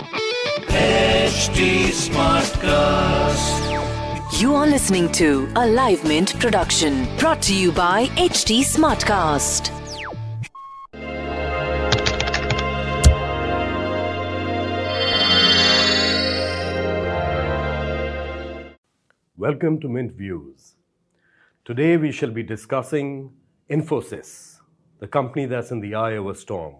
HT Smartcast. You are listening to a Live Mint production brought to you by HT Smartcast. Welcome to Mint Views. Today we shall be discussing Infosys, the company that's in the eye of a storm.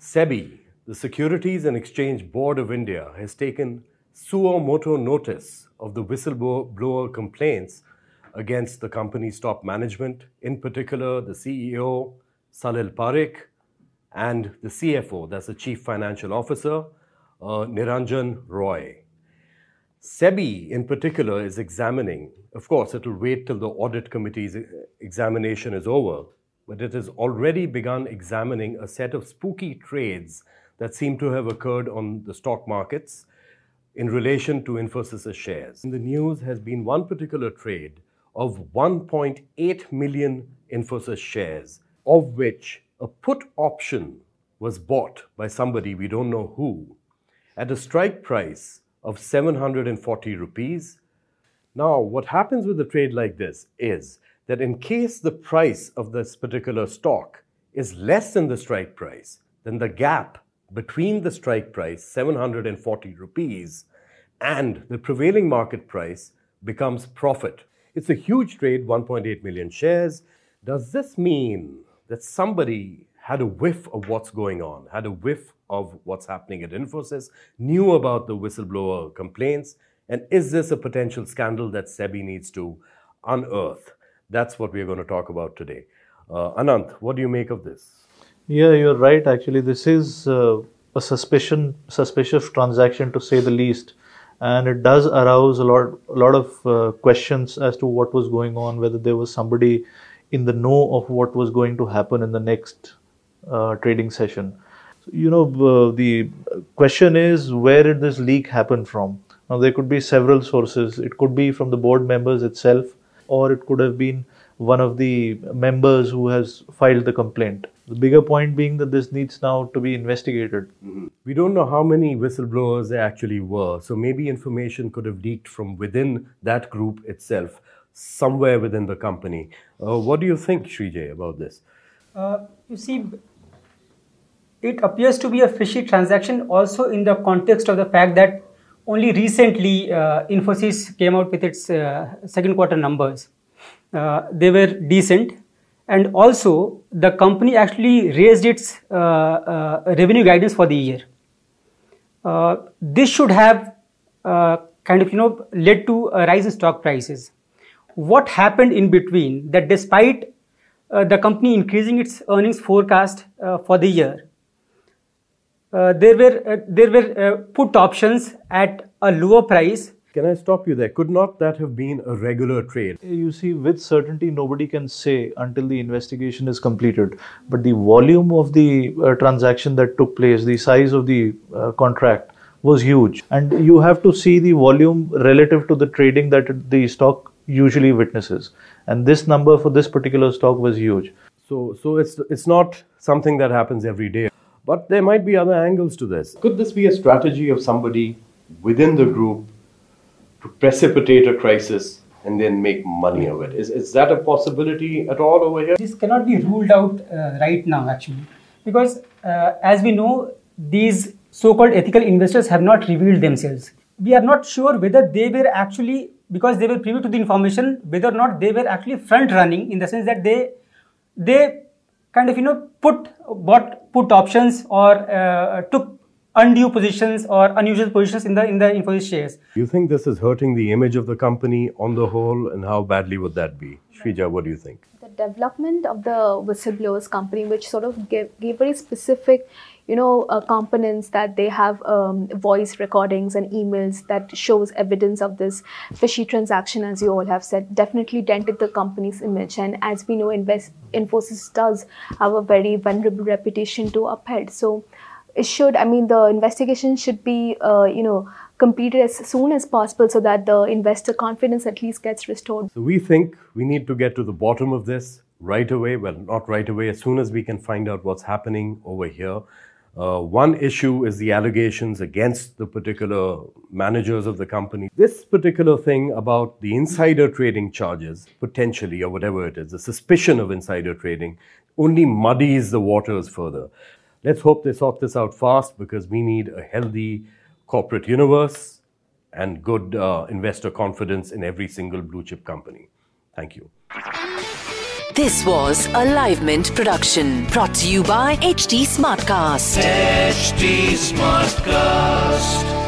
SEBI, the Securities and Exchange Board of India, has taken suo moto notice of the whistleblower complaints against the company's top management, in particular the CEO, Salil Parekh, and the CFO, that's the Chief Financial Officer, uh, Niranjan Roy. SEBI, in particular, is examining, of course, it will wait till the audit committee's examination is over, but it has already begun examining a set of spooky trades that seem to have occurred on the stock markets in relation to Infosys' shares. In the news has been one particular trade of 1.8 million Infosys shares, of which a put option was bought by somebody, we don't know who, at a strike price of 740 rupees. Now, what happens with a trade like this is that in case the price of this particular stock is less than the strike price, then the gap between the strike price, 740 rupees, and the prevailing market price becomes profit. It's a huge trade, 1.8 million shares. Does this mean that somebody had a whiff of what's going on, had a whiff of what's happening at Infosys, knew about the whistleblower complaints, and is this a potential scandal that SEBI needs to unearth? That's what we're going to talk about today. Uh, Anant, what do you make of this? Yeah, you're right. Actually, this is uh, a suspicion, suspicious transaction to say the least, and it does arouse a lot, a lot of uh, questions as to what was going on, whether there was somebody in the know of what was going to happen in the next uh, trading session. You know, uh, the question is where did this leak happen from? Now, there could be several sources. It could be from the board members itself, or it could have been one of the members who has filed the complaint. The bigger point being that this needs now to be investigated. We don't know how many whistleblowers there actually were, so maybe information could have leaked from within that group itself, somewhere within the company. Uh, what do you think, Srijay, about this? Uh, you see, it appears to be a fishy transaction also in the context of the fact that only recently uh, Infosys came out with its uh, second quarter numbers. Uh, they were decent, and also the company actually raised its uh, uh, revenue guidance for the year. Uh, this should have kind of you know led to a rise in stock prices. What happened in between that despite the company increasing its earnings forecast for the year, uh, there were uh, there were uh, put options at a lower price. Can I stop you there? Could not that have been a regular trade? You see, with certainty, nobody can say until the investigation is completed. But the volume of the uh, transaction that took place, the size of the uh, contract was huge, and you have to see the volume relative to the trading that the stock usually witnesses. And this number for this particular stock was huge. So, so it's it's not something that happens every day. But there might be other angles to this. Could this be a strategy of somebody within the group precipitate a crisis and then make money of it? Is, is that a possibility at all over here? This cannot be ruled out uh, right now, actually, because uh, as we know, these so called ethical investors have not revealed themselves. We are not sure whether they were actually, because they were privy to the information, whether or not they were actually front running in the sense that they they kind of you know put bought put options or uh, took undue positions or unusual positions in the in the Infosys shares. You think this is hurting the image of the company on the whole, and how badly would that be? Shrija, what do you think? The development of the whistleblowers company, which sort of gave, gave very specific you know uh, components that they have um, voice recordings and emails that shows evidence of this fishy transaction as you all have said definitely dented the company's image and as we know invest infosys does have a very vulnerable reputation to uphold so should i mean the investigation should be uh, you know completed as soon as possible so that the investor confidence at least gets restored so we think we need to get to the bottom of this right away well not right away as soon as we can find out what's happening over here uh, one issue is the allegations against the particular managers of the company. This particular thing about the insider trading charges, potentially, or whatever it is, the suspicion of insider trading, only muddies the waters further. Let's hope they sort this out fast because we need a healthy corporate universe and good uh, investor confidence in every single blue chip company. Thank you. This was a Livemint production brought to you by HT Smartcast. HT Smartcast.